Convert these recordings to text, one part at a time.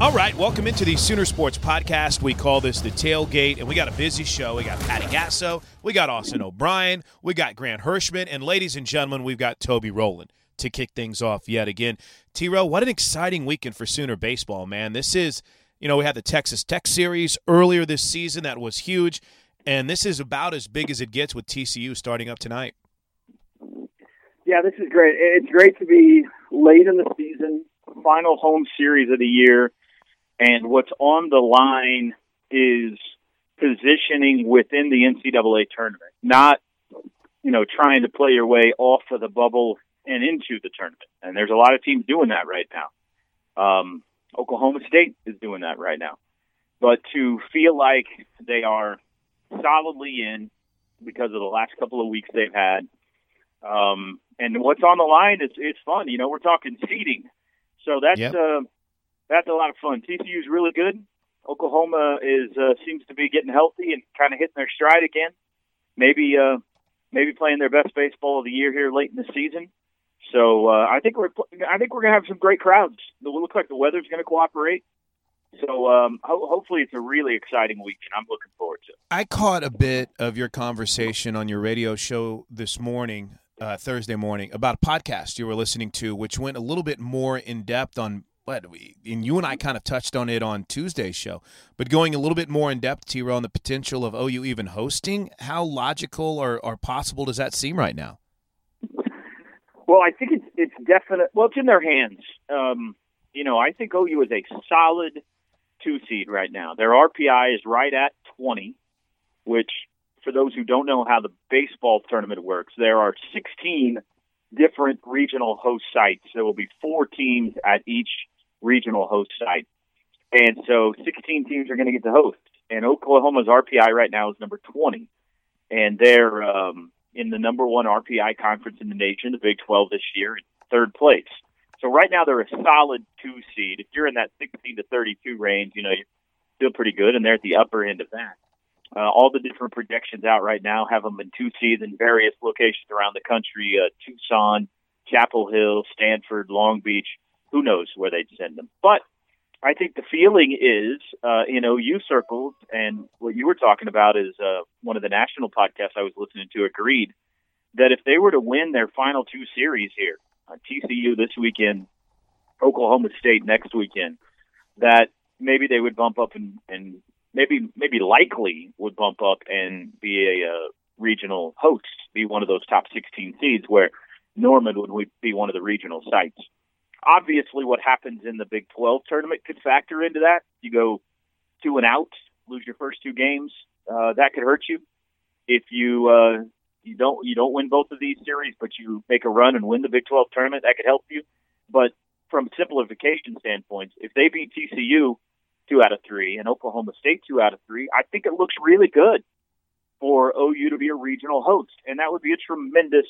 All right, welcome into the Sooner Sports Podcast. We call this the tailgate, and we got a busy show. We got Patty Gasso, we got Austin O'Brien, we got Grant Hirschman, and ladies and gentlemen, we've got Toby Rowland to kick things off yet again. T Row, what an exciting weekend for Sooner baseball, man. This is, you know, we had the Texas Tech series earlier this season that was huge, and this is about as big as it gets with TCU starting up tonight. Yeah, this is great. It's great to be late in the season, final home series of the year and what's on the line is positioning within the NCAA tournament, not you know trying to play your way off of the bubble and into the tournament. And there's a lot of teams doing that right now. Um, Oklahoma State is doing that right now. But to feel like they are solidly in because of the last couple of weeks they've had, um, and what's on the line is it's fun. You know, we're talking seeding, so that's Yep. uh, that's a lot of fun. TCU is really good. Oklahoma is uh, seems to be getting healthy and kind of hitting their stride again. Maybe uh, maybe playing their best baseball of the year here late in the season. So uh, I think we're I think we're gonna have some great crowds. It looks like the weather's gonna cooperate. So um, ho- hopefully it's a really exciting weekend. I'm looking forward to. it. I caught a bit of your conversation on your radio show this morning, uh, Thursday morning, about a podcast you were listening to, which went a little bit more in depth on what we and you and I kind of touched on it on Tuesday's show, but going a little bit more in depth. Row, on the potential of OU even hosting. How logical or, or possible does that seem right now? Well, I think it's it's definite. Well, it's in their hands. Um, you know, I think OU is a solid two seed right now. Their RPI is right at twenty, which, for those who don't know how the baseball tournament works, there are sixteen different regional host sites. There will be four teams at each regional host site, and so sixteen teams are going to get to host. And Oklahoma's RPI right now is number twenty, and they're um, in the number one RPI conference in the nation, the Big 12 this year, in third place. So right now they're a solid two seed. If you're in that 16 to 32 range, you know you feel pretty good, and they're at the upper end of that. Uh, all the different projections out right now have them in two in various locations around the country: uh, Tucson, Chapel Hill, Stanford, Long Beach. Who knows where they'd send them? But I think the feeling is uh, in OU circles, and what you were talking about is uh, one of the national podcasts I was listening to agreed that if they were to win their final two series here, uh, TCU this weekend, Oklahoma State next weekend, that maybe they would bump up and, and maybe maybe likely would bump up and be a, regional host, be one of those top 16 seeds where Norman would be one of the regional sites. Obviously, what happens in the Big 12 tournament could factor into that. You go two and out, lose your first two games, uh, that could hurt you. If you uh, you don't you don't win both of these series, but you make a run and win the Big 12 tournament, that could help you. But from simplification standpoints, if they beat TCU two out of three and Oklahoma State two out of three, I think it looks really good for OU to be a regional host, and that would be a tremendous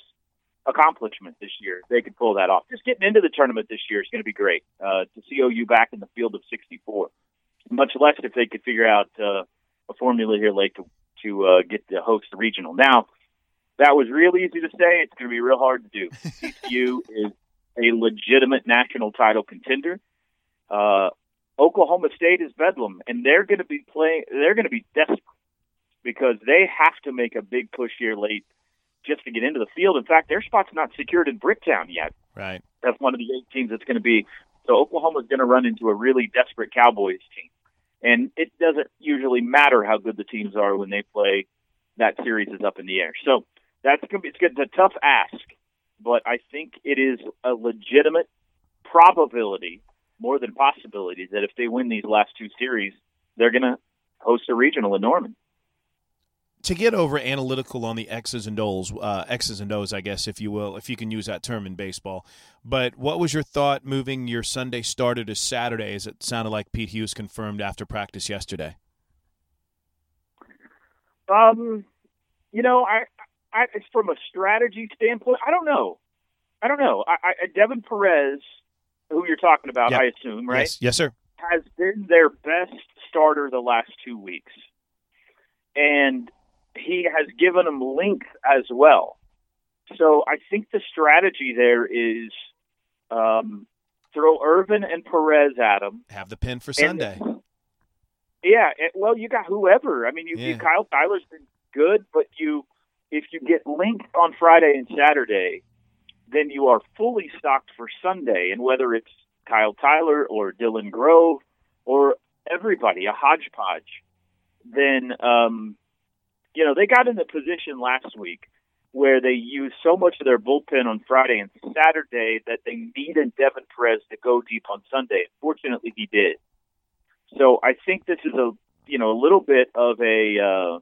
accomplishment this year. They could pull that off. Just getting into the tournament this year is going to be great. Uh, to see OU back in the field of 64, much less if they could figure out uh, a formula here late to to uh, get to host the regional. Now, that was real easy to say. It's going to be real hard to do. TCU is a legitimate national title contender. Uh, Oklahoma State is Bedlam, and they're going to be playing. They're going to be desperate because they have to make a big push here late just to get into the field. In fact, their spot's not secured in Bricktown yet. Right. That's one of the eight teams that's going to be. So Oklahoma's going to run into a really desperate Cowboys team, and it doesn't usually matter how good the teams are when they play. That series is up in the air. So that's going to be it's, going to it's a tough ask, but I think it is a legitimate probability more than possibility that if they win these last two series, they're going to host a regional in Norman to get over analytical on the X's and O's, uh, X's and O's, I guess, if you will, if you can use that term in baseball. But what was your thought moving your Sunday starter to Saturday, as it sounded like Pete Hughes confirmed after practice yesterday? Um, you know, I, I it's from a strategy standpoint. I don't know. I don't know. I, I Devin Perez, who you're talking about, yep. I assume, right? Yes, yes, sir. Has been their best starter the last two weeks, and he has given them length as well. So I think the strategy there is um, throw Irvin and Perez at him. Have the pin for Sunday. And, yeah, it, well, you got whoever. I mean, you, yeah. you Kyle Tyler's been good, but you if you get length on Friday and Saturday, then you are fully stocked for Sunday. And whether it's Kyle Tyler or Dylan Grove or everybody, a hodgepodge, then um, you know, they got in the position last week where they used so much of their bullpen on Friday and Saturday that they needed Devin Perez to go deep on Sunday. Fortunately, he did. So I think this is a you know a little bit of a uh,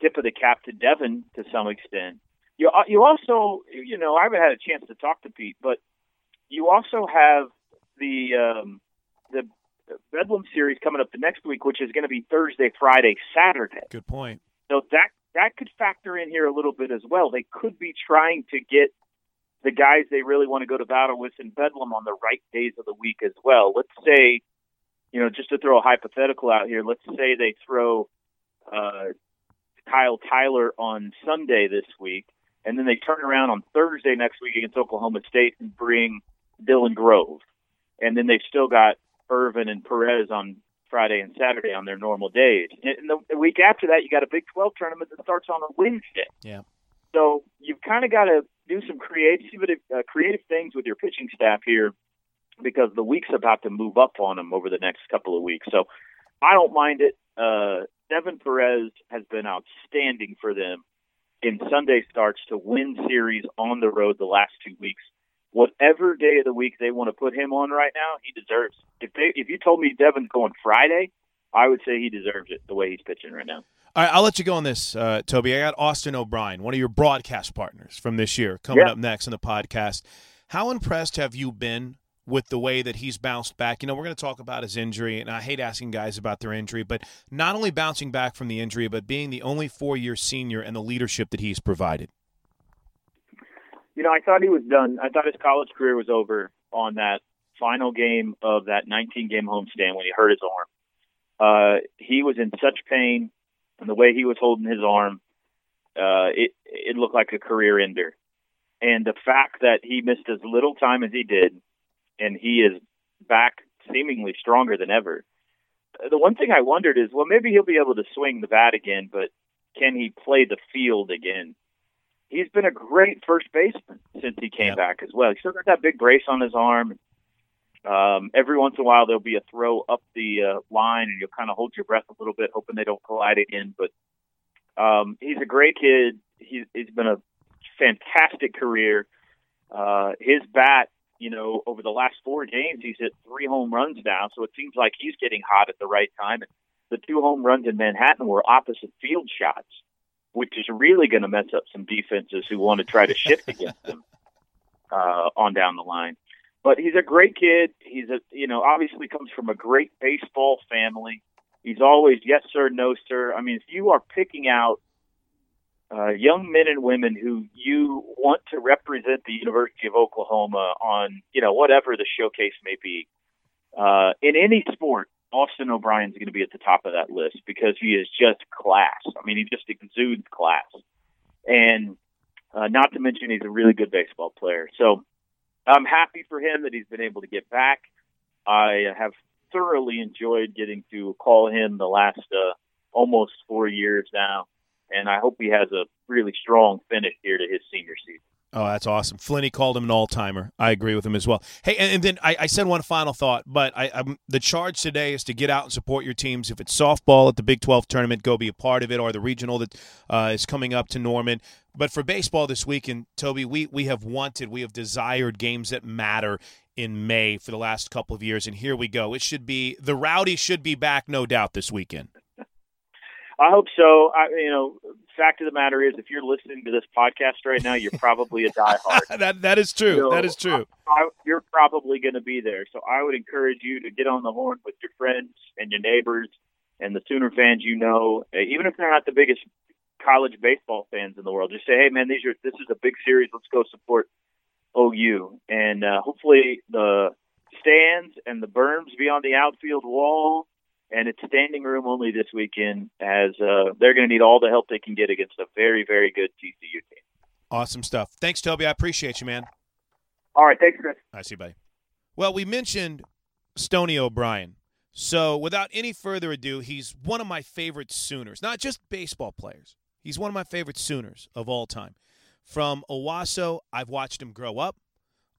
tip of the cap to Devin to some extent. You uh, you also you know I haven't had a chance to talk to Pete, but you also have the um, the Bedlam series coming up the next week, which is going to be Thursday, Friday, Saturday. Good point. So that that could factor in here a little bit as well. They could be trying to get the guys they really want to go to battle with in Bedlam on the right days of the week as well. Let's say, you know, just to throw a hypothetical out here, let's say they throw uh, Kyle Tyler on Sunday this week, and then they turn around on Thursday next week against Oklahoma State and bring Dylan Grove, and then they've still got Irvin and Perez on Friday and Saturday on their normal days. And the, week after that, you got a Big 12 tournament that starts on a Wednesday. Yeah. So you've kind of got to do some creative, uh, creative things with your pitching staff here because the week's about to move up on them over the next couple of weeks. So I don't mind it. Uh, Devin Perez has been outstanding for them in Sunday starts to win series on the road the last two weeks whatever day of the week they want to put him on right now, he deserves. If they if you told me Devin's going Friday, I would say he deserves it the way he's pitching right now. All right, I'll let you go on this, uh, Toby. I got Austin O'Brien, one of your broadcast partners from this year, coming yeah. up next in the podcast. How impressed have you been with the way that he's bounced back? You know, we're going to talk about his injury, and I hate asking guys about their injury, but not only bouncing back from the injury, but being the only four year senior and the leadership that he's provided you know, I thought he was done. I thought his college career was over on that final game of that 19 game homestand when he hurt his arm. Uh, he was in such pain, and the way he was holding his arm, uh, it it looked like a career ender. And the fact that he missed as little time as he did, and he is back seemingly stronger than ever. The one thing I wondered is, well, maybe he'll be able to swing the bat again, but can he play the field again? he's been a great first baseman since he came yep. back as well. He still got that big brace on his arm. Um, every once in a while, there'll be a throw up the uh, line, and you'll kind of hold your breath a little bit, hoping they don't collide again. But um, he's a great kid. He's, he's been a fantastic career. Uh, his bat, you know, over the last four games, he's hit three home runs now, so it seems like he's getting hot at the right time. And the two home runs in Manhattan were opposite field shots, which is really going to mess up some defenses who want to try to shift against him uh, on down the line. But he's a great kid. He's a you know obviously comes from a great baseball family. He's always yes sir, no sir. I mean, if you are picking out uh, young men and women who you want to represent the University of Oklahoma on you know whatever the showcase may be uh, in any sport, Austin O'Brien's going to be at the top of that list because he is just class. I mean, he just exudes class, and uh, not to mention he's a really good baseball player. So I'm happy for him that he's been able to get back. I have thoroughly enjoyed getting to call him the last uh, almost four years now, and I hope he has a really strong finish here to his senior season. Oh, that's awesome. Flinny called him an all timer. I agree with him as well. Hey, and, and then I, I, said one final thought, but I, the charge today is to get out and support your teams. If it's softball at the Big 12 tournament, go be a part of it, or the regional that uh, is coming up to Norman. But for baseball this weekend, Toby, we, we have wanted, we have desired games that matter in May for the last couple of years, and here we go. It should be the rowdy should be back, no doubt, this weekend. I hope so. I, you know, fact of the matter is, if you're listening to this podcast right now, you're probably a diehard. that that is true. Know, that is true. I, I, you're probably going to be there. So I would encourage you to get on the horn with your friends and your neighbors and the Sooner fans you know, uh, even if they're not the biggest college baseball fans in the world. Just say, hey man, these are this is a big series. Let's go support OU, and uh, hopefully the stands and the berms beyond the outfield wall and it's standing room only this weekend as uh, they're going to need all the help they can get against a very, very good TCU team. Awesome stuff. Thanks, Toby. I appreciate you, man. All right. Thanks, Chris. I see you, buddy. Well, we mentioned Stony O'Brien. So, without any further ado, he's one of my favorite Sooners, not just baseball players. He's one of my favorite Sooners of all time. From Owasso, I've watched him grow up.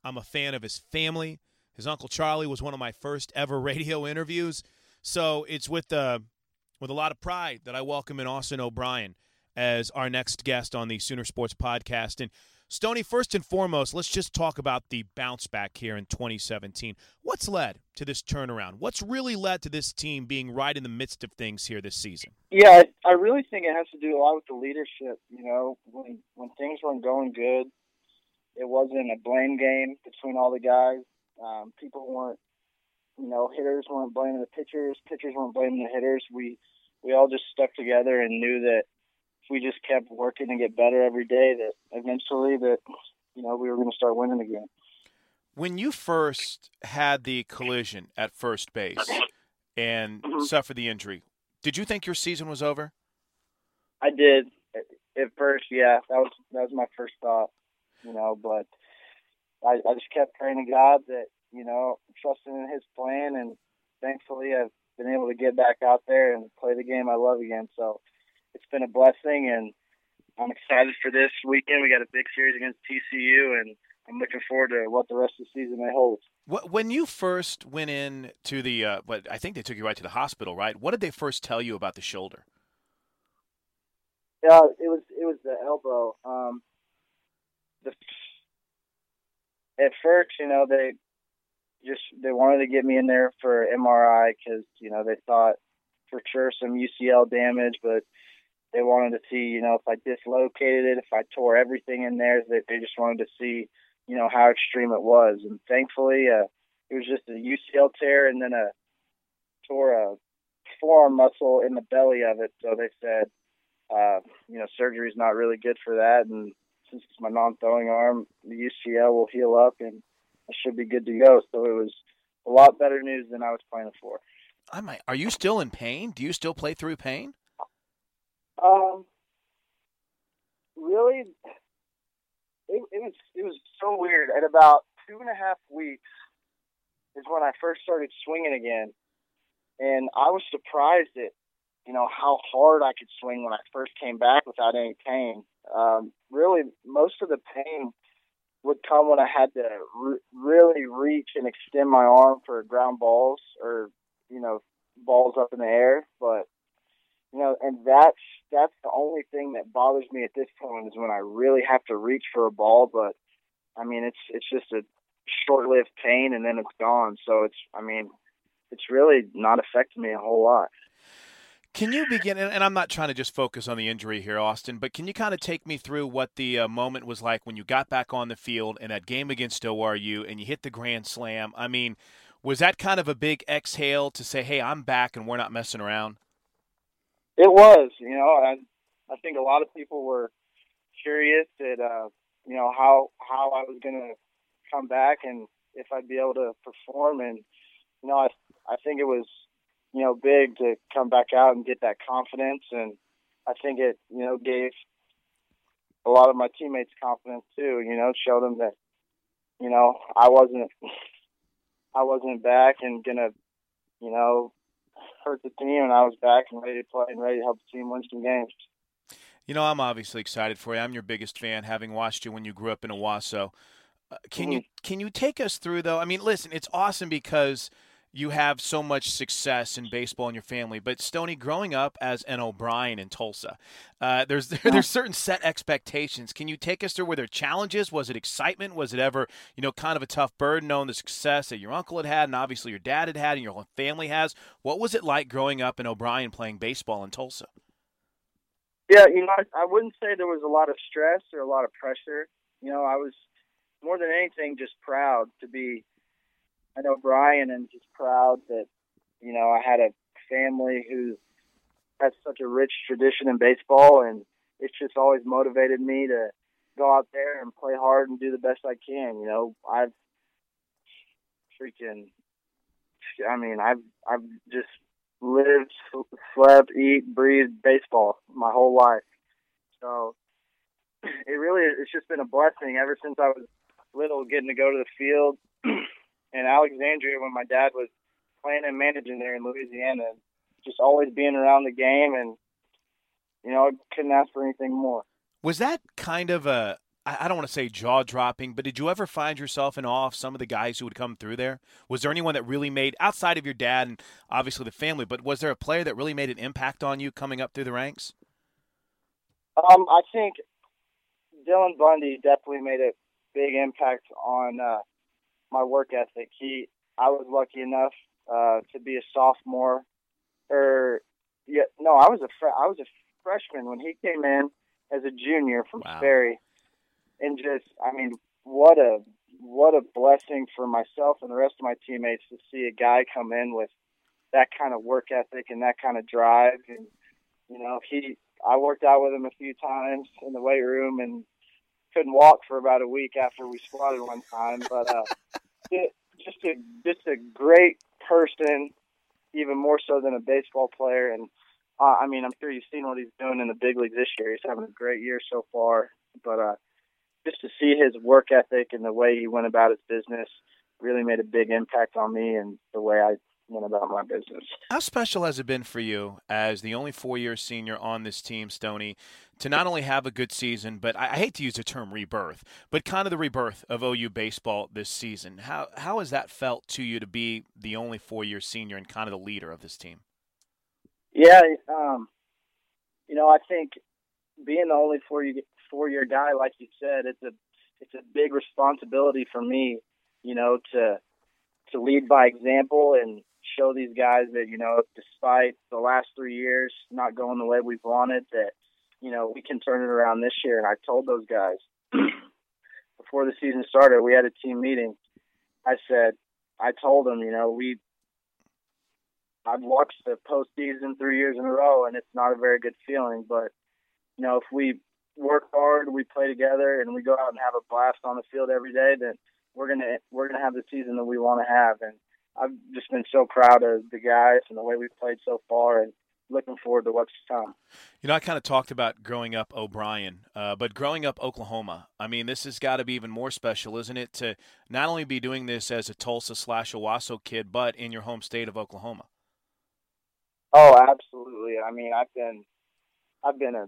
I'm a fan of his family. His Uncle Charlie was one of my first ever radio interviews. So it's with uh, with a lot of pride that I welcome in Austin O'Brien as our next guest on the Sooner Sports Podcast. And Stony, first and foremost, let's just talk about the bounce back here in 2017. What's led to this turnaround? What's really led to this team being right in the midst of things here this season? Yeah, I really think it has to do a lot with the leadership. You know, when when things weren't going good, it wasn't a blame game between all the guys. Um, people weren't you know, hitters weren't blaming the pitchers, pitchers weren't blaming the hitters. We we all just stuck together and knew that if we just kept working and get better every day, that eventually that you know we were going to start winning again. When you first had the collision at first base and mm-hmm. suffered the injury, did you think your season was over? I did at first. Yeah, that was that was my first thought. You know, but I, I just kept praying to God that you know, trusting in his plan. And thankfully, I've been able to get back out there and play the game I love again. So it's been a blessing, and I'm excited for this weekend. We got a big series against TCU, and I'm looking forward to what the rest of the season may hold. When you first went in to the, uh, what I think they took you right to the hospital, right? What did they first tell you about the shoulder? Yeah, it was it was the elbow. Um, the at first, you know, they just they wanted to get me in there for MRI because you know they thought for sure some UCL damage, but they wanted to see you know if I dislocated it, if I tore everything in there. They they just wanted to see you know how extreme it was, and thankfully uh, it was just a UCL tear and then a tore a forearm muscle in the belly of it. So they said uh, you know surgery is not really good for that, and since it's my non-throwing arm, the UCL will heal up and I should be good to go. So it was a lot better news than I was planning for. I might. Are you still in pain? Do you still play through pain? Um, really, it, it was it was so weird. At about two and a half weeks is when I first started swinging again, and I was surprised at you know how hard I could swing when I first came back without any pain. Um, really, most of the pain would come when I had to re- really reach and extend my arm for ground balls or you know balls up in the air. But you know, and that's that's the only thing that bothers me at this point is when I really have to reach for a ball. But I mean, it's it's just a short-lived pain and then it's gone. So it's I mean, it's really not affecting me a whole lot. Can you begin? And I'm not trying to just focus on the injury here, Austin, but can you kind of take me through what the uh, moment was like when you got back on the field in that game against ORU and you hit the grand slam? I mean, was that kind of a big exhale to say, "Hey, I'm back and we're not messing around"? It was, you know, and I think a lot of people were curious at, uh, you know, how how I was going to come back and if I'd be able to perform. And you know, I I think it was you know, big to come back out and get that confidence. And I think it, you know, gave a lot of my teammates confidence too. You know, showed them that, you know, I wasn't, I wasn't back and gonna, you know, hurt the team, and I was back and ready to play and ready to help the team win some games. You know, I'm obviously excited for you. I'm your biggest fan, having watched you when you grew up in Owasso. Uh, can mm-hmm. you can you take us through though? I mean, listen, it's awesome because you have so much success in baseball in your family. But Stony, growing up as an O'Brien in Tulsa, uh, there's there's certain set expectations. Can you take us through where there challenges? Was it excitement? Was it ever you know kind of a tough burden knowing the success that your uncle had had and obviously your dad had had and your whole family has? What was it like growing up in O'Brien playing baseball in Tulsa? Yeah, you know, I, I wouldn't say there was a lot of stress or a lot of pressure. You know, I was more than anything just proud to be an O'Brien and just proud that you know I had a family who has such a rich tradition in baseball, and it's just always motivated me to go out there and play hard and do the best I can. You know, I've freaking, I mean, I've I've just lived, slept, eat, breathed baseball my whole life. So it really it's just been a blessing ever since I was little, getting to go to the field in Alexandria when my dad was playing and managing there in Louisiana. Just always being around the game, and you know, I couldn't ask for anything more. Was that kind of a I don't want to say jaw dropping, but did you ever find yourself in awe of some of the guys who would come through there? Was there anyone that really made, outside of your dad and obviously the family, but was there a player that really made an impact on you coming up through the ranks? Um, I think Dylan Bundy definitely made a big impact on uh, my work ethic. He, I was lucky enough uh, to be a sophomore, or yeah, no, I was a fre- I was a freshman when he came in as a junior from wow. Sperry, and just, I mean, what a what a blessing for myself and the rest of my teammates to see a guy come in with that kind of work ethic and that kind of drive. And you know, he, I worked out with him a few times in the weight room, and couldn't walk for about a week after we squatted one time. But uh, just a just a great person, even more so than a baseball player. And uh, I mean, I'm sure you've seen what he's doing in the big leagues this year. He's having a great year so far. But uh, just to see his work ethic and the way he went about his business really made a big impact on me and the way I went about my business. How special has it been for you as the only four year senior on this team, Stony, to not only have a good season, but I, I hate to use the term rebirth, but kind of the rebirth of OU baseball this season? How, how has that felt to you to be the only four year senior and kind of the leader of this team? Yeah, um, you know, I think being the only four year, four year guy, like you said, it's a it's a big responsibility for me, you know, to to lead by example and show these guys that you know, despite the last three years not going the way we've wanted, that you know we can turn it around this year. And I told those guys before the season started, we had a team meeting. I said, I told them, you know, we I've watched the postseason three years in a row, and it's not a very good feeling. But you know, if we work hard, we play together, and we go out and have a blast on the field every day, then we're gonna we're gonna have the season that we want to have. And I've just been so proud of the guys and the way we've played so far, and looking forward to what's to come. You know, I kind of talked about growing up O'Brien, uh, but growing up Oklahoma. I mean, this has got to be even more special, isn't it? To not only be doing this as a Tulsa slash Owasso kid, but in your home state of Oklahoma. Oh, absolutely. I mean, I've been I've been a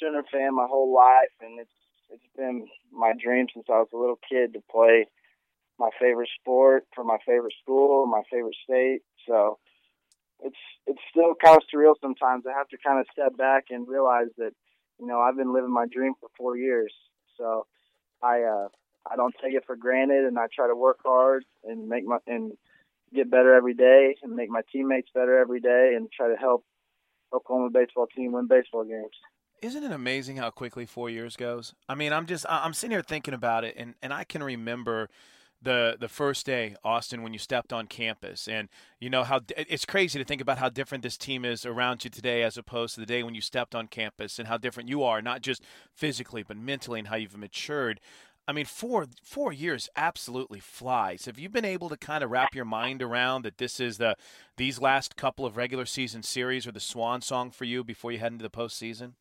Sooner fan my whole life, and it's it's been my dream since I was a little kid to play my favorite sport for my favorite school, my favorite state. So it's it's still kind of surreal sometimes. I have to kind of step back and realize that you know I've been living my dream for four years. So I uh, I don't take it for granted, and I try to work hard and make my and get better every day, and make my teammates better every day, and try to help Oklahoma baseball team win baseball games. Isn't it amazing how quickly four years goes? I mean, I'm just I'm sitting here thinking about it, and and I can remember the the first day, Austin, when you stepped on campus, and you know how it's crazy to think about how different this team is around you today as opposed to the day when you stepped on campus, and how different you are, not just physically but mentally, and how you've matured. I mean, four four years absolutely flies. Have you been able to kind of wrap your mind around that this is the these last couple of regular season series or the swan song for you before you head into the postseason?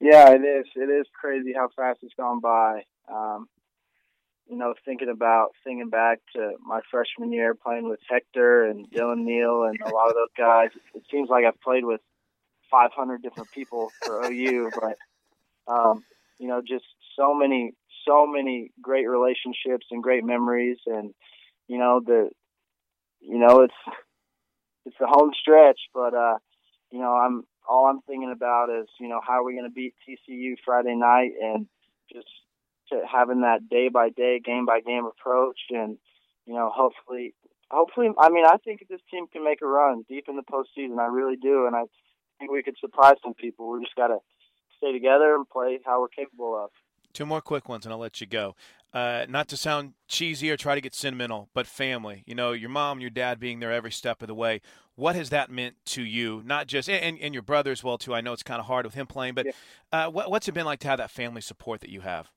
Yeah, it is. It is crazy how fast it's gone by. Um, you know, thinking about thinking back to my freshman year playing with Hector and Dylan Neal and a lot of those guys. It seems like I've played with 500 different people for OU, but um, you know, just so many, so many great relationships and great memories, and you know the, you know, it's it's the home stretch, but uh, you know, I'm all I'm thinking about is you know how are we going to beat TCU Friday night and just to having that day by day, game by game approach, and you know, hopefully, hopefully, I mean, I think this team can make a run deep in the postseason. I really do, and I think we could surprise some people. We just got to stay together and play how we're capable of. Two more quick ones, and I'll let you go. Uh, not to sound cheesy or try to get sentimental, but family. You know, your mom, your dad being there every step of the way. What has that meant to you? Not just and, and your brother as well too. I know it's kind of hard with him playing, but yeah. uh, what, what's it been like to have that family support that you have?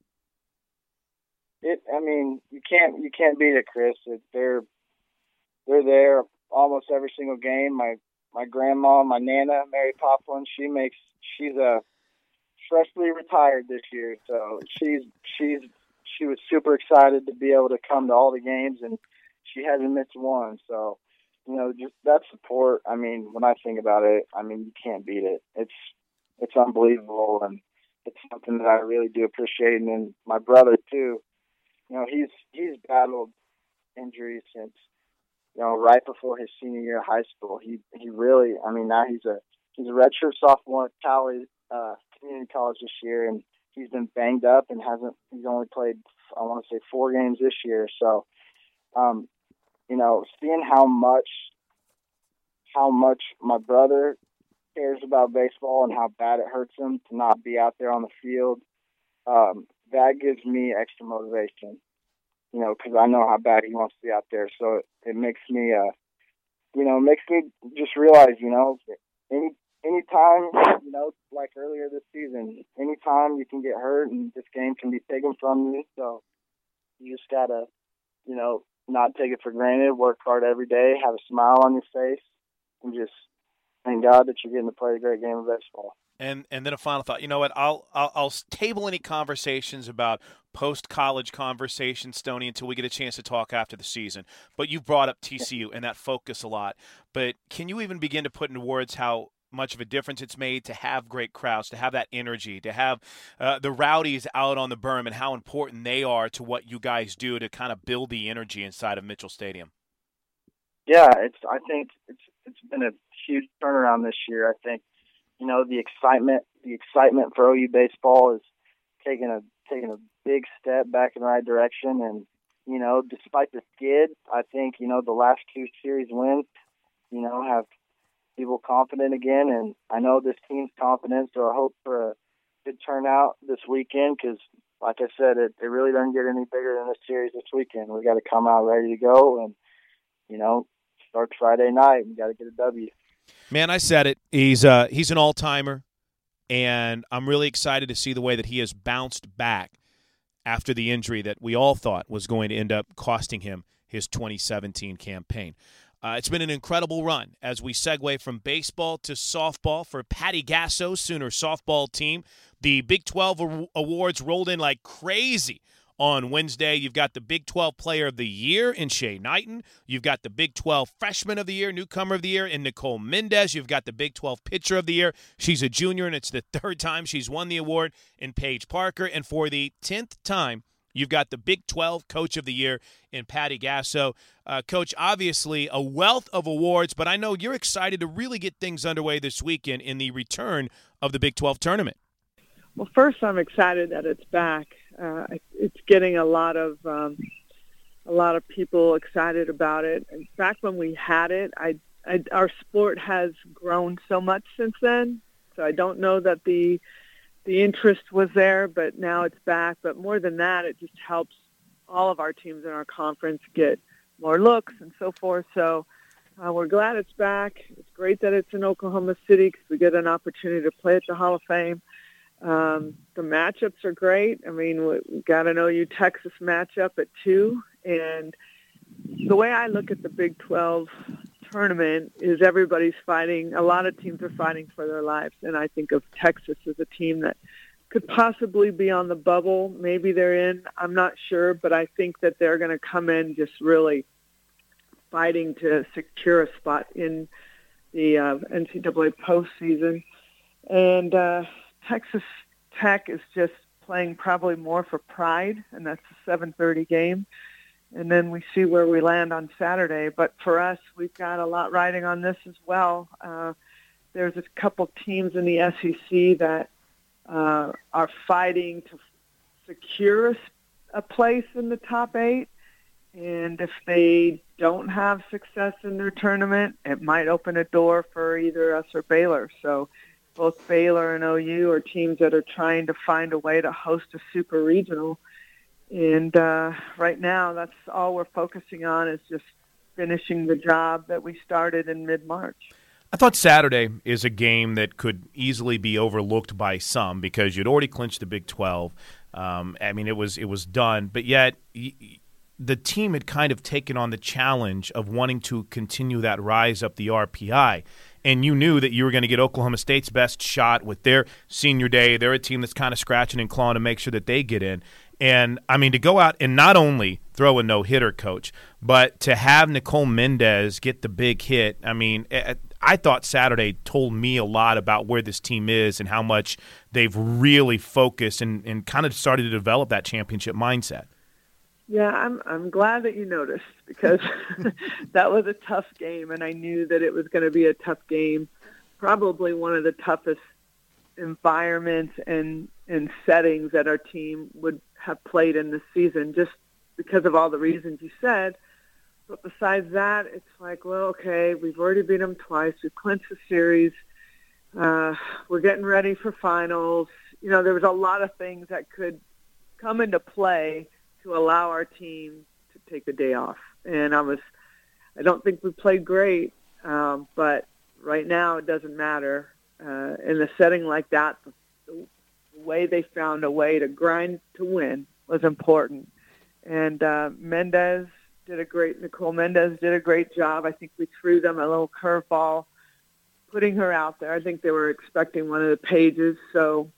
It. I mean, you can't you can't beat it, Chris. It, they're they're there almost every single game. My my grandma, my nana, Mary Poplin, she makes she's a freshly retired this year, so she's she's she was super excited to be able to come to all the games, and she hasn't missed one. So, you know, just that support. I mean, when I think about it, I mean, you can't beat it. It's it's unbelievable, and it's something that I really do appreciate. And then my brother too you know, he's he's battled injuries since you know right before his senior year of high school. He he really, I mean, now he's a he's a redshirt sophomore at Cali uh, Community College this year, and he's been banged up and hasn't. He's only played I want to say four games this year. So, um, you know, seeing how much how much my brother cares about baseball and how bad it hurts him to not be out there on the field. Um, that gives me extra motivation, you know, because I know how bad he wants to be out there. So it, it makes me, uh, you know, makes me just realize, you know, any any time, you know, like earlier this season, any time you can get hurt and this game can be taken from you. So you just gotta, you know, not take it for granted. Work hard every day. Have a smile on your face, and just thank God that you're getting to play a great game of baseball. And and then a final thought. You know what? I'll I'll, I'll table any conversations about post college conversations, Stony, until we get a chance to talk after the season. But you brought up TCU and that focus a lot. But can you even begin to put into words how much of a difference it's made to have great crowds, to have that energy, to have uh, the rowdies out on the berm, and how important they are to what you guys do to kind of build the energy inside of Mitchell Stadium? Yeah, it's. I think it's it's been a huge turnaround this year. I think you know the excitement the excitement for OU baseball is taking a taking a big step back in the right direction. And you know despite the skid I think you know the last two series wins you know have people confident again. And I know this team's confident so I hope for a good turnout this weekend because like I said it, it really doesn't get any bigger than this series this weekend. We got to come out ready to go and you know start Friday night. We got to get a W. Man, I said it. He's uh, he's an all timer, and I'm really excited to see the way that he has bounced back after the injury that we all thought was going to end up costing him his 2017 campaign. Uh, it's been an incredible run as we segue from baseball to softball for Patty Gasso Sooner softball team. The Big 12 awards rolled in like crazy on Wednesday. You've got the Big 12 Player of the Year in Shay Knighton. You've got the Big 12 Freshman of the Year, Newcomer of the Year in Nicole Mendez. You've got the Big 12 Pitcher of the Year. She's a junior, and it's the third time she's won the award in Paige Parker. And for the 10th time, You've got the Big 12 Coach of the Year in Patty Gasso. Uh, Coach, obviously a wealth of awards, but I know you're excited to really get things underway this weekend in the return of the Big 12 tournament. Well, first, I'm excited that it's back. Uh, it's getting a lot of um, a lot of people excited about it. And back when we had it, I, I our sport has grown so much since then. So I don't know that the the interest was there, but now it's back. But more than that, it just helps all of our teams in our conference get more looks and so forth. So uh, we're glad it's back. It's great that it's in Oklahoma City because we get an opportunity to play at the Hall of Fame. Um, the matchups are great. I mean, we, got an OU Texas matchup at two, and the way I look at the Big 12 tournament is everybody's fighting. A lot of teams are fighting for their lives, and I think of Texas as a team that could possibly be on the bubble. Maybe they're in. I'm not sure, but I think that they're going to come in just really fighting to secure a spot in the uh, NCAA postseason. And uh, Texas Tech is just playing probably more for pride, and that's a 7:30 game. And then we see where we land on Saturday. But for us, we've got a lot riding on this as well. Uh, there's a couple teams in the SEC that uh, are fighting to secure a, a place in the top eight. And if they don't have success in their tournament, it might open a door for either us or Baylor. So both Baylor and OU are teams that are trying to find a way to host a super regional. And uh, right now, that's all we're focusing on is just finishing the job that we started in mid-March. I thought Saturday is a game that could easily be overlooked by some because you'd already clinched the Big 12. Um, I mean, it was it was done, but yet the team had kind of taken on the challenge of wanting to continue that rise up the RPI. And you knew that you were going to get Oklahoma State's best shot with their senior day. They're a team that's kind of scratching and clawing to make sure that they get in. And I mean, to go out and not only throw a no hitter, coach, but to have Nicole Mendez get the big hit. I mean, eh, eh, I thought Saturday told me a lot about where this team is and how much they've really focused and, and kind of started to develop that championship mindset. Yeah, I'm I'm glad that you noticed because that was a tough game, and I knew that it was going to be a tough game, probably one of the toughest environments and and settings that our team would have played in this season, just because of all the reasons you said. But besides that, it's like, well, okay, we've already beat them twice. We've clinched the series. Uh, we're getting ready for finals. You know, there was a lot of things that could come into play to allow our team to take the day off. And I was, I don't think we played great, um, but right now it doesn't matter. Uh, in a setting like that, the, the way they found a way to grind to win was important. And uh, Mendez did a great, Nicole Mendez did a great job. I think we threw them a little curveball, putting her out there. I think they were expecting one of the Paiges, so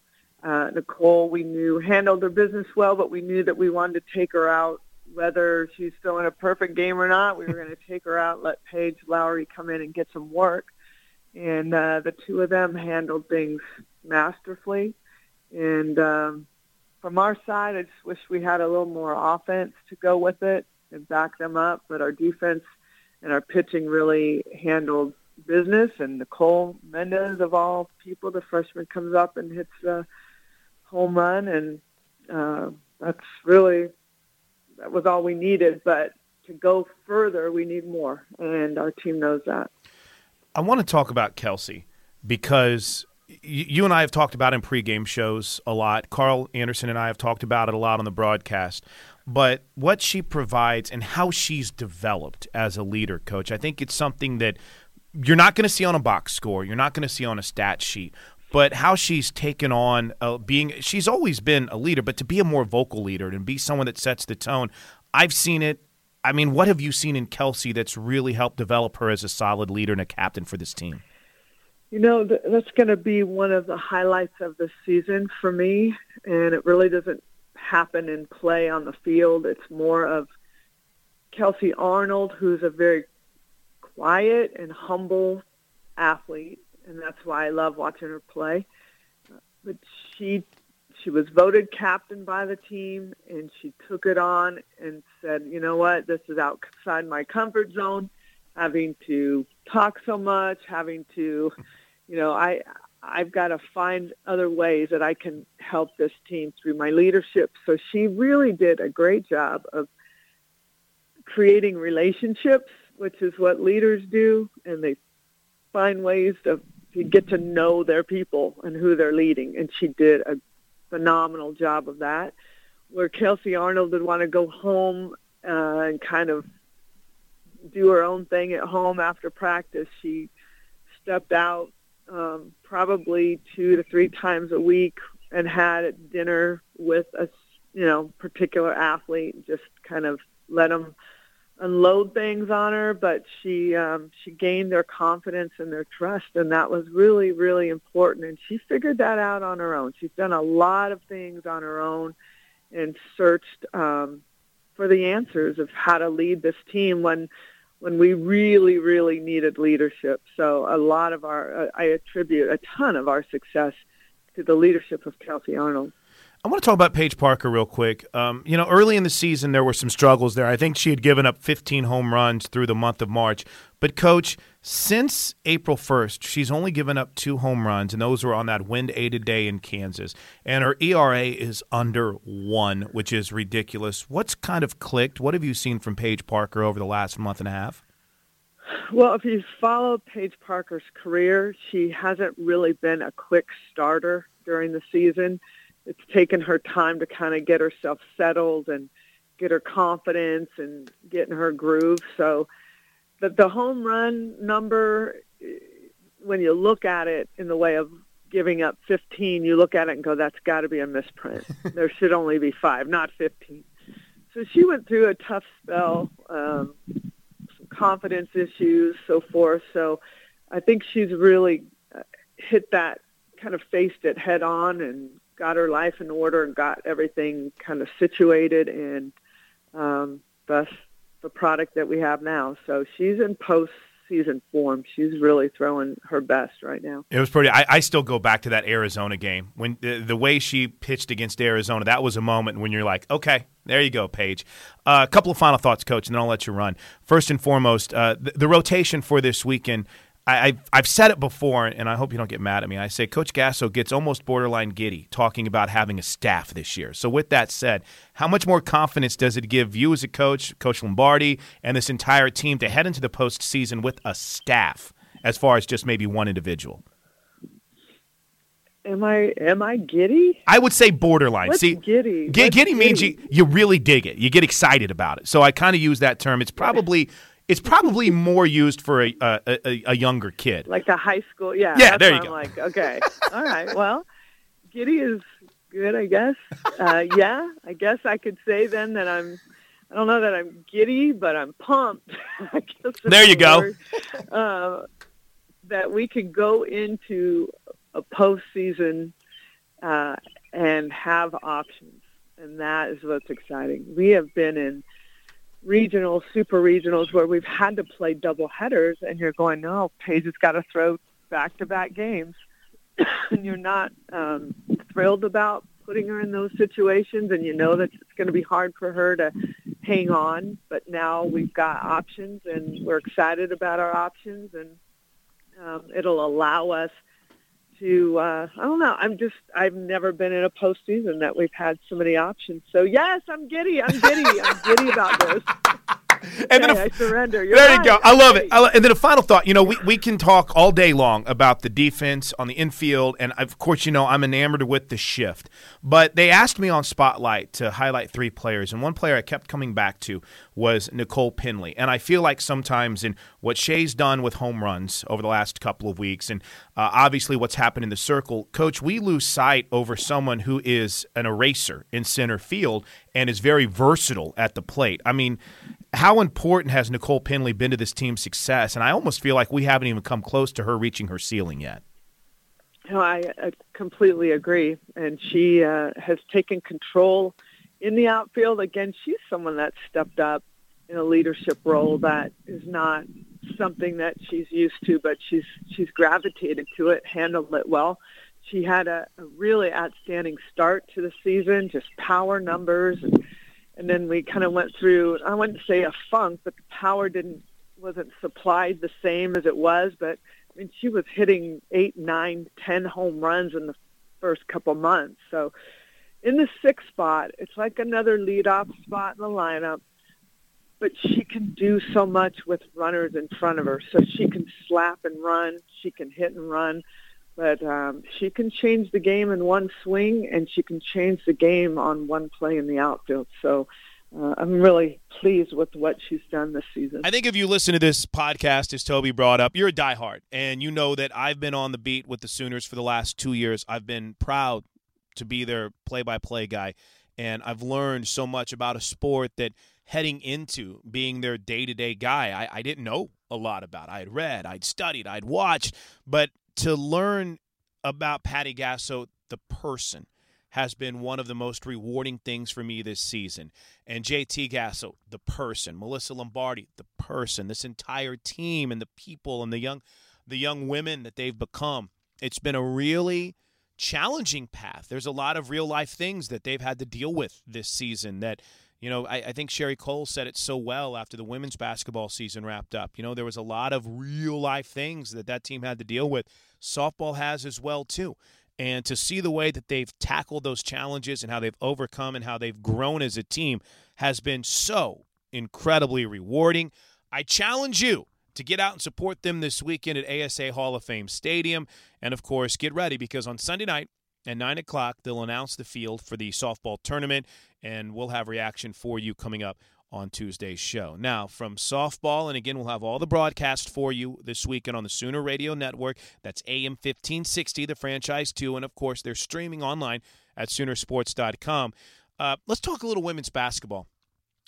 uh, Nicole, we knew, handled her business well, but we knew that we wanted to take her out, whether she's still in a perfect game or not. We were going to take her out, let Paige Lowary come in and get some work. And uh, the two of them handled things masterfully. And um, from our side, I just wish we had a little more offense to go with it and back them up. But our defense and our pitching really handled business. And Nicole Mendez, of all people, the freshman, comes up and hits uh, – home run, and uh, that's really that was all we needed. But to go further, we need more, and our team knows that. I want to talk about Kelsey because you and I have talked about in pregame shows a lot. Carl Anderson and I have talked about it a lot on the broadcast. But what she provides and how she's developed as a leader, coach, I think it's something that you're not going to see on a box score. You're not going to see on a stat sheet but how she's taken on uh, being she's always been a leader but to be a more vocal leader and be someone that sets the tone i've seen it. I mean what have you seen in kelsey that's really helped develop her as a solid leader and a captain for this team? You know that's going to be one of the highlights of the season for me and it really doesn't happen in play on the field. It's more of Kelsey Arnold, who's a very quiet and humble athlete, and that's why I love watching her play. But she she was voted captain by the team, and she took it on and said, "You know what? This is outside my comfort zone. Having to talk so much, having to, you know, I I've got to find other ways that I can help this team through my leadership." So she really did a great job of creating relationships, which is what leaders do, and they find ways to, get to know their people and who they're leading. And she did a phenomenal job of that. Where Kelsey Arnold would want to go home uh, and kind of do her own thing at home after practice, she stepped out um, probably two to three times a week and had dinner with a you know particular athlete. Just kind of let them unload things on her, but she um, she gained their confidence and their trust, and that was really really important. And she figured that out on her own. She's done a lot of things on her own, and searched um, for the answers of how to lead this team when when we really really needed leadership. So a lot of our uh, I attribute a ton of our success to the leadership of Kelsey Arnold. I want to talk about Paige Parker real quick. Um, you know, early in the season, there were some struggles there. I think she had given up 15 home runs through the month of March. But, coach, since April 1st, she's only given up two home runs, and those were on that wind aided day in Kansas. And her ERA is under one, which is ridiculous. What's kind of clicked? What have you seen from Paige Parker over the last month and a half? Well, if you follow Paige Parker's career, she hasn't really been a quick starter during the season it's taken her time to kind of get herself settled and get her confidence and get in her groove. So the, the home run number, when you look at it in the way of giving up 15, you look at it and go, that's got to be a misprint. there should only be five, not 15. So she went through a tough spell, um, some confidence issues, so forth. So I think she's really uh, hit that, kind of faced it head on and got her life in order and got everything kind of situated and um, thus the product that we have now. So she's in post season form. She's really throwing her best right now. It was pretty. I, I still go back to that Arizona game when the, the, way she pitched against Arizona. That was a moment when you're like, okay, there you go, Paige. Uh, a couple of final thoughts, coach, and then I'll let you run. First and foremost, uh, the, the rotation for this weekend. I, have I've said it before, and I hope you don't get mad at me. I say Coach Gasso gets almost borderline giddy talking about having a staff this year. So, with that said, how much more confidence does it give you as a coach, Coach Lombardi, and this entire team to head into the postseason with a staff as far as just maybe one individual? Am I am I giddy? I would say borderline. What's See, giddy? G- What's giddy means you you really dig it. You get excited about it. So I kind of use that term. It's probably it's probably more used for a, a, a, a younger kid. Like a high school, yeah. Yeah, there you I'm go. Like, okay, all right. Well, giddy is good, I guess. Uh, yeah, I guess I could say then that I'm. I don't know that I'm giddy, but I'm pumped. I guess There you go. word. Uh, that we could go into a postseason uh, and have options, and that is what's exciting. We have been in regionals, super regionals, where we've had to play double headers, and you're going, no, Paige has got to throw back-to-back games, and you're not um, thrilled about putting her in those situations, and you know that it's going to be hard for her to hang on. But now we've got options, and we're excited about our options, and um, it'll allow us to uh, I don't know. I'm just I've never been in a postseason that we've had so many options. So yes, I'm giddy. I'm giddy. I'm giddy about this. And then Okay, a- I surrender. You're there you go. I love it. I lo- and then a final thought. You know, we, we can talk all day long about the defense on the infield, and of course, you know, I'm enamored with the shift. But they asked me on Spotlight to highlight three players, and one player I kept coming back to was Nicole Pendley. And I feel like sometimes in what Shay's done with home runs over the last couple of weeks, and uh, obviously what's happened in the circle, Coach, we lose sight over someone who is an eraser in center field and is very versatile at the plate. I mean, how important has Nicole Pendley been to this team's success? And I almost feel like we haven't even come close to her reaching her ceiling yet. No, I, completely agree. And she uh, has taken control in the outfield, again, she's someone that stepped up in a leadership role that is not something that she's used to, but she's she's gravitated to it, handled it well. She had a, a really outstanding start to the season, just power numbers, and, and then we kind of went through. I wouldn't say a funk, but the power didn't wasn't supplied the same as it was. But I mean, she was hitting eight, nine, ten home runs in the first couple months. So in the sixth spot, it's like another leadoff spot in the lineup but she can do so much with runners in front of her. So she can slap and run, she can hit and run, but um, she can change the game in one swing, and she can change the game on one play in the outfield. So uh, I'm really pleased with what she's done this season. I think if you listen to this podcast, as Toby brought up, you're a diehard, and you know that I've been on the beat with the Sooners for the last two years. I've been proud to be their play-by-play guy, and I've learned so much about a sport that – heading into being their day to day guy. I, I didn't know a lot about. I had read, I'd studied, I'd watched, but to learn about Patty Gasso, the person, has been one of the most rewarding things for me this season. And JT Gasso, the person, Melissa Lombardi, the person, this entire team and the people and the young the young women that they've become. It's been a really challenging path. There's a lot of real life things that they've had to deal with this season that you know, I, I, think Sherri Coale said it so well after the women's basketball season wrapped up. You know, there was a lot of real life things that that team had to deal with. Softball has as well too. And to see the way that they've tackled those challenges and how they've overcome and how they've grown as a team has been so incredibly rewarding. I challenge you to get out and support them this weekend at ASA Hall of Fame Stadium. And of course, get ready because on Sunday night, at 9 o'clock, they'll announce the field for the softball tournament, and we'll have reaction for you coming up on Tuesday's show. Now, from softball, and again, we'll have all the broadcast for you this weekend on the Sooner Radio Network. That's AM 1560, the franchise, too. And of course, they're streaming online at Soonersports.com. Uh, let's talk a little women's basketball.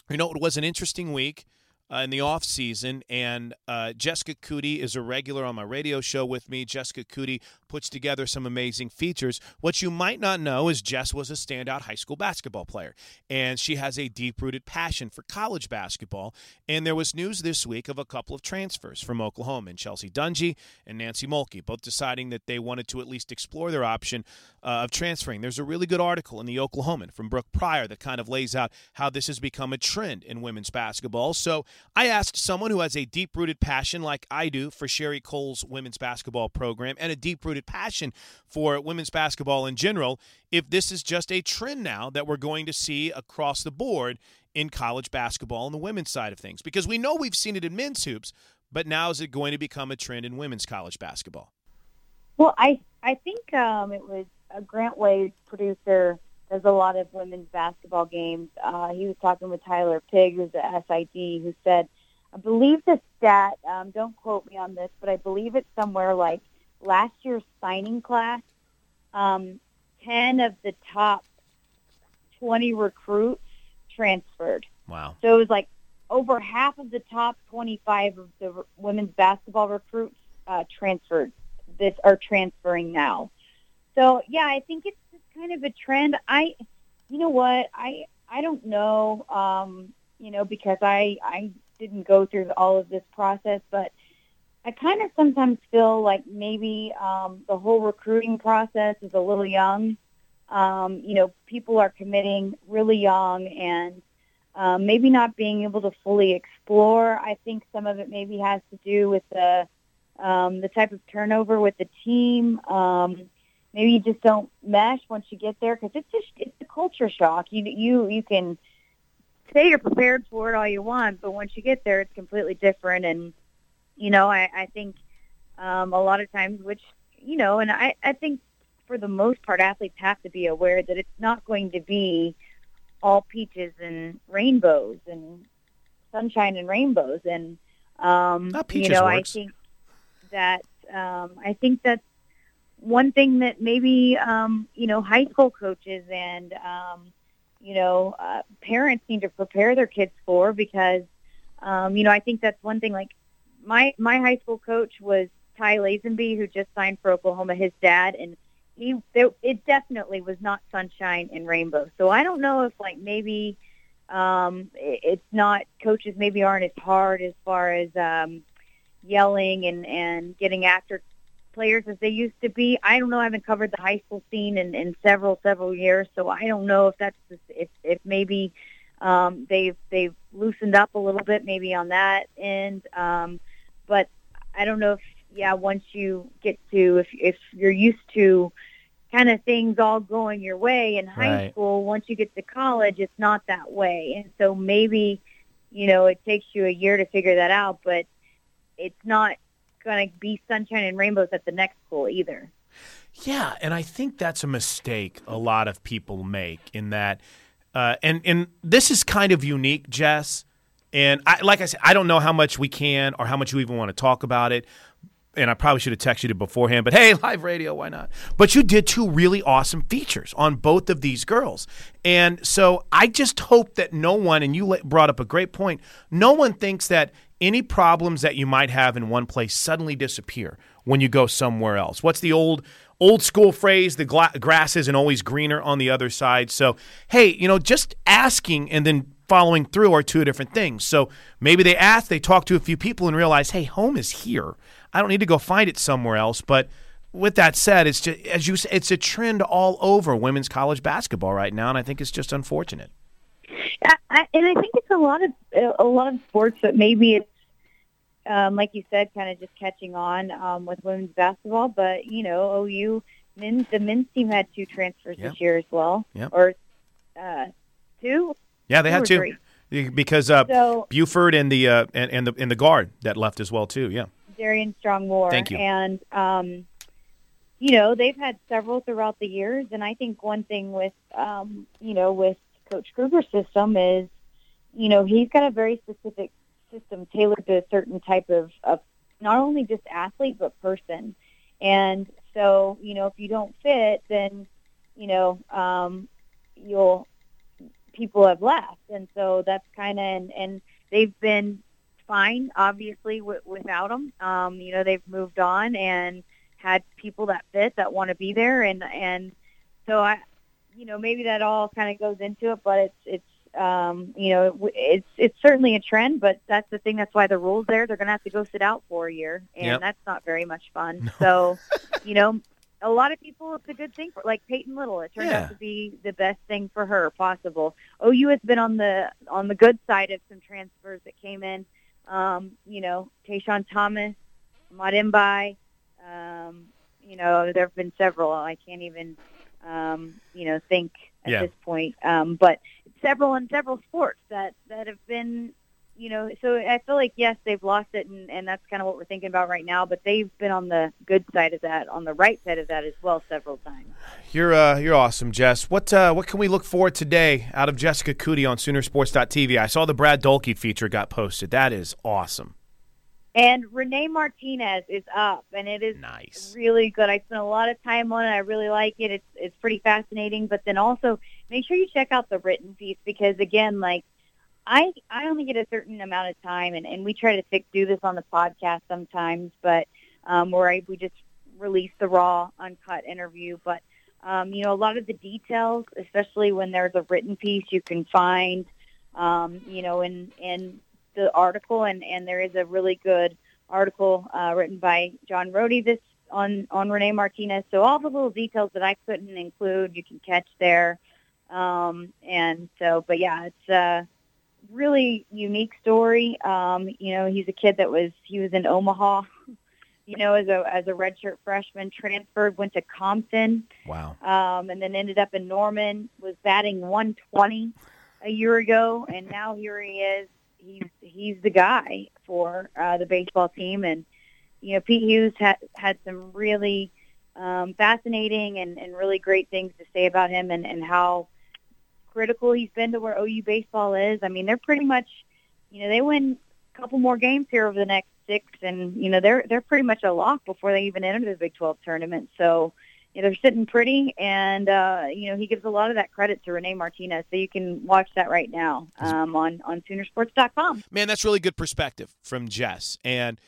You know, it was an interesting week uh, in the off season, and uh, Jessica Coody is a regular on my radio show with me. Jessica Coody puts together some amazing features. What you might not know is Jess was a standout high school basketball player, and she has a deep-rooted passion for college basketball. And there was news this week of a couple of transfers from Oklahoma, and Chelsea Dungee and Nancy Mulkey, both deciding that they wanted to at least explore their option uh, of transferring. There's a really good article in the Oklahoman from Brooke Pryor that kind of lays out how this has become a trend in women's basketball. So I asked someone who has a deep rooted passion, like I do, for Sherri Coale's women's basketball program and a deep rooted passion for women's basketball in general, if this is just a trend now that we're going to see across the board in college basketball on the women's side of things. Because we know we've seen it in men's hoops, but now is it going to become a trend in women's college basketball? Well, I I think um, it was a Grant Wade producer does a lot of women's basketball games. Uh, he was talking with Tyler Pigg, who's a SID, who said, I believe the stat, um, don't quote me on this, but I believe it's somewhere like last year's signing class, um, 10 of the top 20 recruits transferred. Wow. So it was like over half of the top 25 of the women's basketball recruits uh, transferred this are transferring now. So yeah, I think it's kind of a trend. I, you know what, I I don't know, um, you know, because I I didn't go through all of this process, but I kind of sometimes feel like maybe um, the whole recruiting process is a little young. Um, you know, people are committing really young and um, maybe not being able to fully explore. I think some of it maybe has to do with the um, the type of turnover with the team. Um, maybe you just don't mesh once you get there because it's just it's a culture shock. You you you can say you're prepared for it all you want, but once you get there, it's completely different. And you know, I I think um, a lot of times, which you know, and I I think for the most part, athletes have to be aware that it's not going to be all peaches and rainbows and sunshine and rainbows and um, you know, works. I think that um, I think that's one thing that maybe um, you know high school coaches and um, you know uh, parents need to prepare their kids for because um, you know I think that's one thing. Like my my high school coach was Ty Lazenby, who just signed for Oklahoma. His dad and he there, it definitely was not sunshine and rainbows. So I don't know if like maybe um, it, it's not coaches maybe aren't as hard as far as um, yelling and and getting after players as they used to be. I don't know. I haven't covered the high school scene in, in several several years, so I don't know if that's just, if if maybe um, they've they've loosened up a little bit maybe on that end. Um, but I don't know if yeah once you get to if if you're used to kind of things all going your way in high Right. school once you get to college it's not that way and so maybe you know it takes you a year to figure that out but it's not going to be sunshine and rainbows at the next school either Yeah, and I think that's a mistake a lot of people make in that, uh, and and this is kind of unique, Jess. And I, like I said, I don't know how much we can or how much you even want to talk about it. And I probably should have texted you beforehand, but hey, live radio, why not? But you did two really awesome features on both of these girls. And so I just hope that no one, and you brought up a great point, no one thinks that any problems that you might have in one place suddenly disappear when you go somewhere else. What's the old old school phrase? The gla- grass isn't always greener on the other side. So hey you know just asking and then following through are two different things. So maybe they ask, they talk to a few people and realize, hey home is here. I don't need to go find it somewhere else. But with that said it's just as you say it's a trend all over women's college basketball right now and i think it's just unfortunate. I, and I think it's a lot of a lot of sports that maybe it's um, like you said, kind of just catching on um, with women's basketball. But you know, OU men's the men's team had two transfers Yeah. this year as well, Yep. or uh, two. yeah they Two had two three. because uh, So buford and the uh, and, and the and the guard that left as well too yeah Darrion Strong Moore. Thank you. And um, you know, they've had several throughout the years, and I think one thing with um, you know with Coach Kruger's system is, you know, he's got a very specific system tailored to a certain type of, of not only just athlete but person. And so, you know, if you don't fit, then you know um, you'll people have left, and so that's kind of and, and they've been fine, obviously, w- without them. Um, you know, they've moved on and had people that fit that want to be there, and and so I, you know, maybe that all kind of goes into it, but it's it's um, you know, it's it's certainly a trend, but that's the thing. That's why the rules there. They're going to have to go sit out for a year, and Yep. that's not very much fun. So, you know. A lot of people, it's a good thing for, like Peyton Little. It turned Yeah. out to be the best thing for her possible. OU has been on the on the good side of some transfers that came in. Um, you know, Tayshawn Thomas, Madimbai. Um, you know, there have been several. I can't even, um, you know, think at Yeah. this point. Um, but several in several sports that that have been, you know. So I feel like yes, they've lost it, and, and that's kind of what we're thinking about right now. But they've been on the good side of that, on the right side of that as well, several times. You're uh, you're awesome, Jess. What uh, what can we look for today out of Jessica Coody on Soonersports.tv? I saw the Brad Dalke feature got posted. That is awesome. And Renae Martinez is up, and it is Nice. really good. I spent a lot of time on it. I really like it. It's it's pretty fascinating. But then also make sure you check out the written piece because again, like I I only get a certain amount of time, and and we try to do this on the podcast sometimes, but um, where I, we just release the raw, uncut interview. But um, you know, a lot of the details, especially when there's a written piece, you can find, um, you know, in in the article, and and there is a really good article uh, written by John Rohde this on on Renae Martinez. So all the little details that I couldn't include, you can catch there. Um, and so, but yeah, it's a really unique story. Um, you know, he's a kid that was he was in Omaha. You know, as a as a redshirt freshman, transferred, went to Compton, Wow. um, and then ended up in Norman. Was batting 120 a year ago, and now here he is. He's he's the guy for uh, the baseball team, and you know Pete Hughes had had some really um, fascinating and, and really great things to say about him, and, and how critical he's been to where OU baseball is. I mean, they're pretty much, you know, they win a couple more games here over the next six, and you know they're they're pretty much a lock before they even enter the Big 12 tournament. So you know, they're sitting pretty, and uh, you know he gives a lot of that credit to Renae Martinez. So you can watch that right now um, on on Soonersports.com. Man, that's really good perspective from Jess. And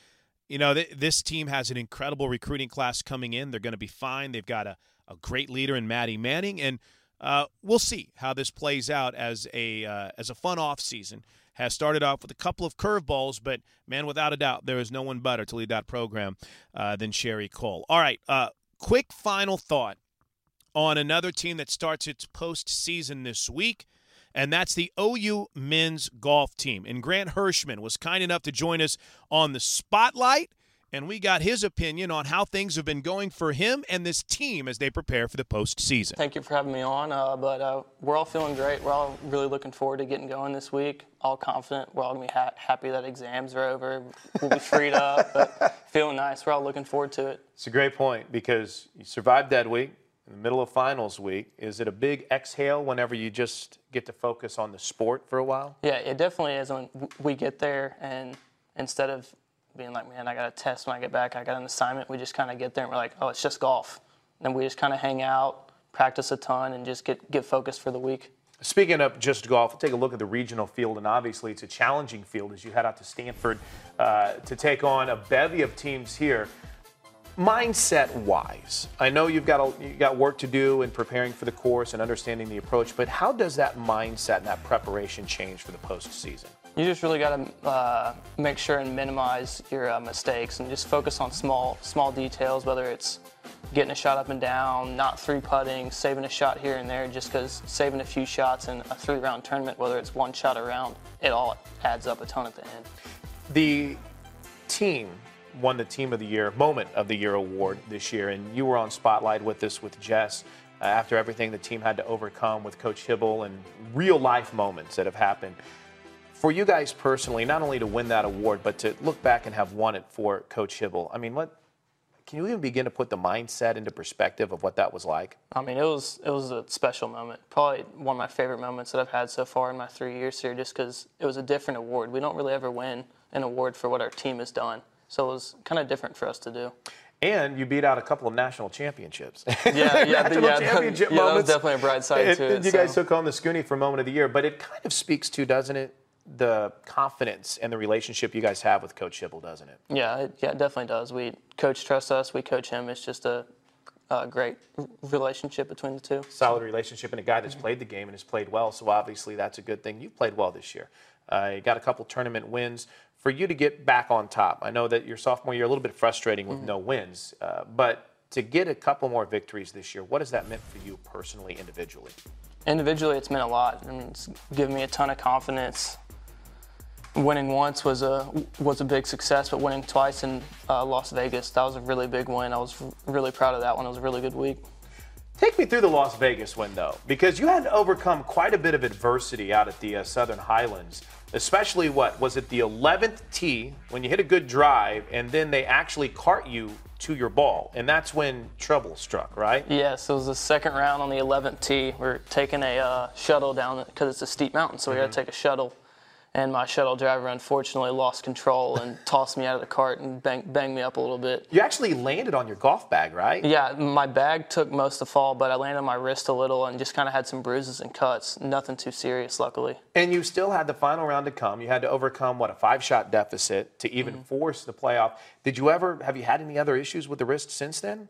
you know, th- this team has an incredible recruiting class coming in. They're going to be fine. They've got a a great leader in Maddie Manning, and uh, we'll see how this plays out as a uh, as a fun off season. Has started off with a couple of curveballs, but man, without a doubt, there is no one better to lead that program uh, than Sherri Coale. All right, uh, quick final thought on another team that starts its postseason this week and that's the OU men's golf team. And Grant Hirschman was kind enough to join us on the spotlight and we got his opinion on how things have been going for him and this team as they prepare for the postseason. Thank you for having me on. Uh, but uh, we're all feeling great. We're all really looking forward to getting going this week. All confident. We're all gonna be ha- happy that exams are over. We'll be freed up, but feeling nice. We're all looking forward to it. It's a great point because you survived that week in the middle of finals week. Is it a big exhale whenever you just get to focus on the sport for a while? Yeah, it definitely is when we get there and instead of being like, man, I got a test when I get back. I got an assignment. We just kind of get there and we're like, oh, it's just golf. And we just kind of hang out, practice a ton, and just get get focused for the week. Speaking of just golf, take a look at the regional field, and obviously it's a challenging field as you head out to Stanford uh, to take on a bevy of teams here. Mindset wise, I know you've got a, you got work to do in preparing for the course and understanding the approach, but how does that mindset and that preparation change for the postseason? You just really got to uh, make sure and minimize your uh, mistakes and just focus on small small details, whether it's getting a shot up and down, not three putting, saving a shot here and there, just because saving a few shots in a three round tournament, whether it's one shot around, it all adds up a ton at the end. The team won the Team of the Year, Moment of the Year award this year, and you were on Spotlight with this with Jess uh, after everything the team had to overcome with Coach Hybl and real life moments that have happened for you guys personally, not only to win that award, but to look back and have won it for Coach Hybl, I mean, what can you even begin to put the mindset into perspective of what that was like? I mean, it was it was a special moment. Probably one of my favorite moments that I've had so far in my three years here, just because it was a different award. We don't really ever win an award for what our team has done, so it was kind of different for us to do. And you beat out a couple of national championships. Yeah, yeah, national yeah, championship yeah, moments. that was definitely a bright side it, to it. You so. guys took home the Scoonie for Moment of the Year, but it kind of speaks to, doesn't it, the confidence and the relationship you guys have with Coach Hybl, doesn't it? Yeah, it, yeah, it definitely does. We coach trusts us, we coach him. It's just a, a great relationship between the two. Solid relationship, and a guy that's played the game and has played well. So obviously that's a good thing. You've played well this year. Uh, you got a couple tournament wins. For you to get back on top, I know that your sophomore year a little bit frustrating with mm-hmm. no wins, uh, but to get a couple more victories this year, what has that meant for you personally, individually? Individually, it's meant a lot. I mean, it's given me a ton of confidence winning once was a was a big success, but winning twice in uh, Las Vegas that was a really big win. I was really proud of that one. It was a really good week. Take me through the Las Vegas win though, because you had to overcome quite a bit of adversity out at the uh, Southern Highlands. Especially what was it the 11th tee when you hit a good drive, and then they actually cart you to your ball, and that's when trouble struck, right? Yes, it was the second round on the 11th tee. We're taking a uh, shuttle down because it's a steep mountain, so we mm-hmm. got to take a shuttle and my shuttle driver unfortunately lost control and tossed me out of the cart and bang, banged me up a little bit. You actually landed on your golf bag, right? Yeah, my bag took most of the fall, but I landed on my wrist a little and just kind of had some bruises and cuts. Nothing too serious, luckily. And you still had the final round to come. You had to overcome what a five-shot deficit to even mm-hmm. force the playoff. Did you ever have you had any other issues with the wrist since then?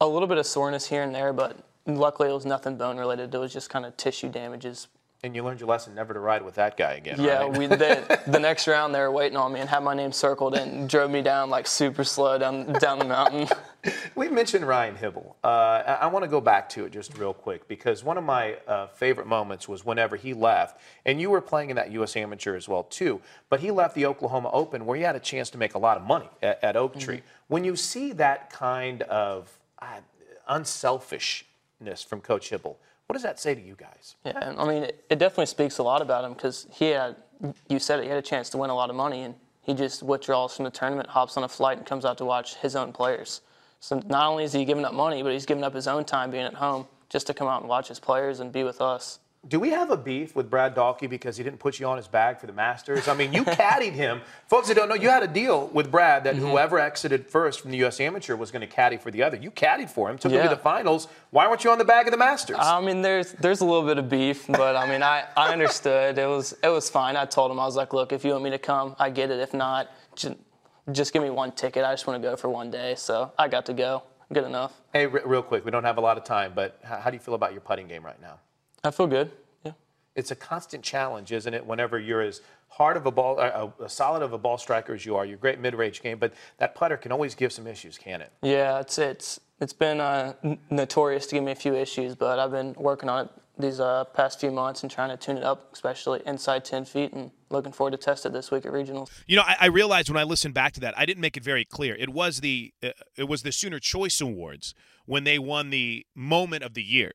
A little bit of soreness here and there, but luckily it was nothing bone related. It was just kind of tissue damages and you learned your lesson never to ride with that guy again. Yeah, right? we the, the next round they were waiting on me and had my name circled and drove me down like super slow down down the mountain. we mentioned Ryan Hybl. Uh, I, I want to go back to it just real quick because one of my uh, favorite moments was whenever he left, and you were playing in that U.S. Amateur as well too. But he left the Oklahoma Open where he had a chance to make a lot of money at, at Oak Tree. Mm-hmm. When you see that kind of uh, unselfishness from Coach Hybl what does that say to you guys? Yeah, I mean, it, it definitely speaks a lot about him because he had, you said it, he had a chance to win a lot of money, and he just withdraws from the tournament, hops on a flight, and comes out to watch his own players. So not only is he giving up money, but he's giving up his own time being at home just to come out and watch his players and be with us. Do we have a beef with Brad Dalke because he didn't put you on his bag for the Masters? I mean, you caddied him. Folks that don't know, you had a deal with Brad that mm-hmm. whoever exited first from the U.S. Amateur was going to caddy for the other. You caddied for him, took yeah. him to the finals. Why weren't you on the bag of the Masters? I mean, there's there's a little bit of beef, but I mean, I, I understood. It was it was fine. I told him I was like, look, if you want me to come, I get it. If not, just, just give me one ticket. I just want to go for one day. So I got to go good enough. Hey, r- real quick, we don't have a lot of time, but how, how do you feel about your putting game right now? I feel good. Yeah. It's a constant challenge, isn't it? Whenever you're as hard of a ball, uh, a solid of a ball striker as you are, you're great mid-range game, but that putter can always give some issues, can it? Yeah, it's it's it's been uh, notorious to give me a few issues, but I've been working on it these uh, past few months and trying to tune it up, especially inside 10 feet, and looking forward to test it this week at regionals. You know, I, I realized when I listened back to that, I didn't make it very clear. It was the uh, it was the Sooner Choice Awards when they won the Moment of the Year.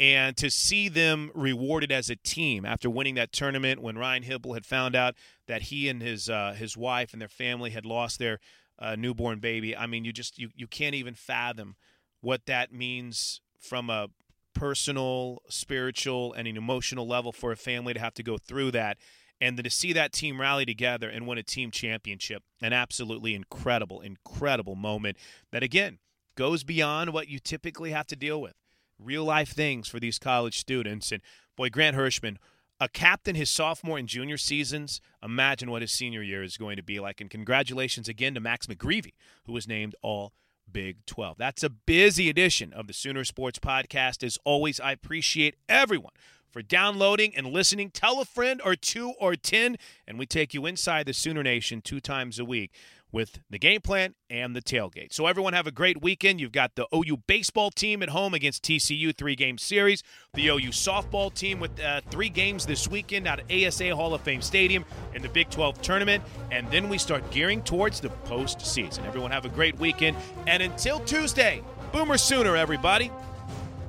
And to see them rewarded as a team after winning that tournament, when Ryan Hybl had found out that he and his uh, his wife and their family had lost their uh, newborn baby, I mean, you just you, you can't even fathom what that means from a personal, spiritual, and an emotional level for a family to have to go through that. And then to see that team rally together and win a team championship, an absolutely incredible, incredible moment that, again, goes beyond what you typically have to deal with. Real life things for these college students. And boy, Grant Hirschman, a captain his sophomore and junior seasons, imagine what his senior year is going to be like. And congratulations again to Max McGreevy, who was named All Big 12. That's a busy edition of the Sooner Sports Podcast. As always, I appreciate everyone for downloading and listening. Tell a friend or two or 10, and we take you inside the Sooner Nation two times a week with the game plan and the tailgate. So everyone have a great weekend. You've got the OU baseball team at home against TCU three game series. The OU softball team with uh, three games this weekend out at ASA Hall of Fame Stadium in the Big 12 tournament, and then we start gearing towards the postseason. Everyone have a great weekend, and until Tuesday, Boomer Sooner, everybody.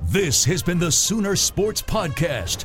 This has been the Sooner Sports Podcast.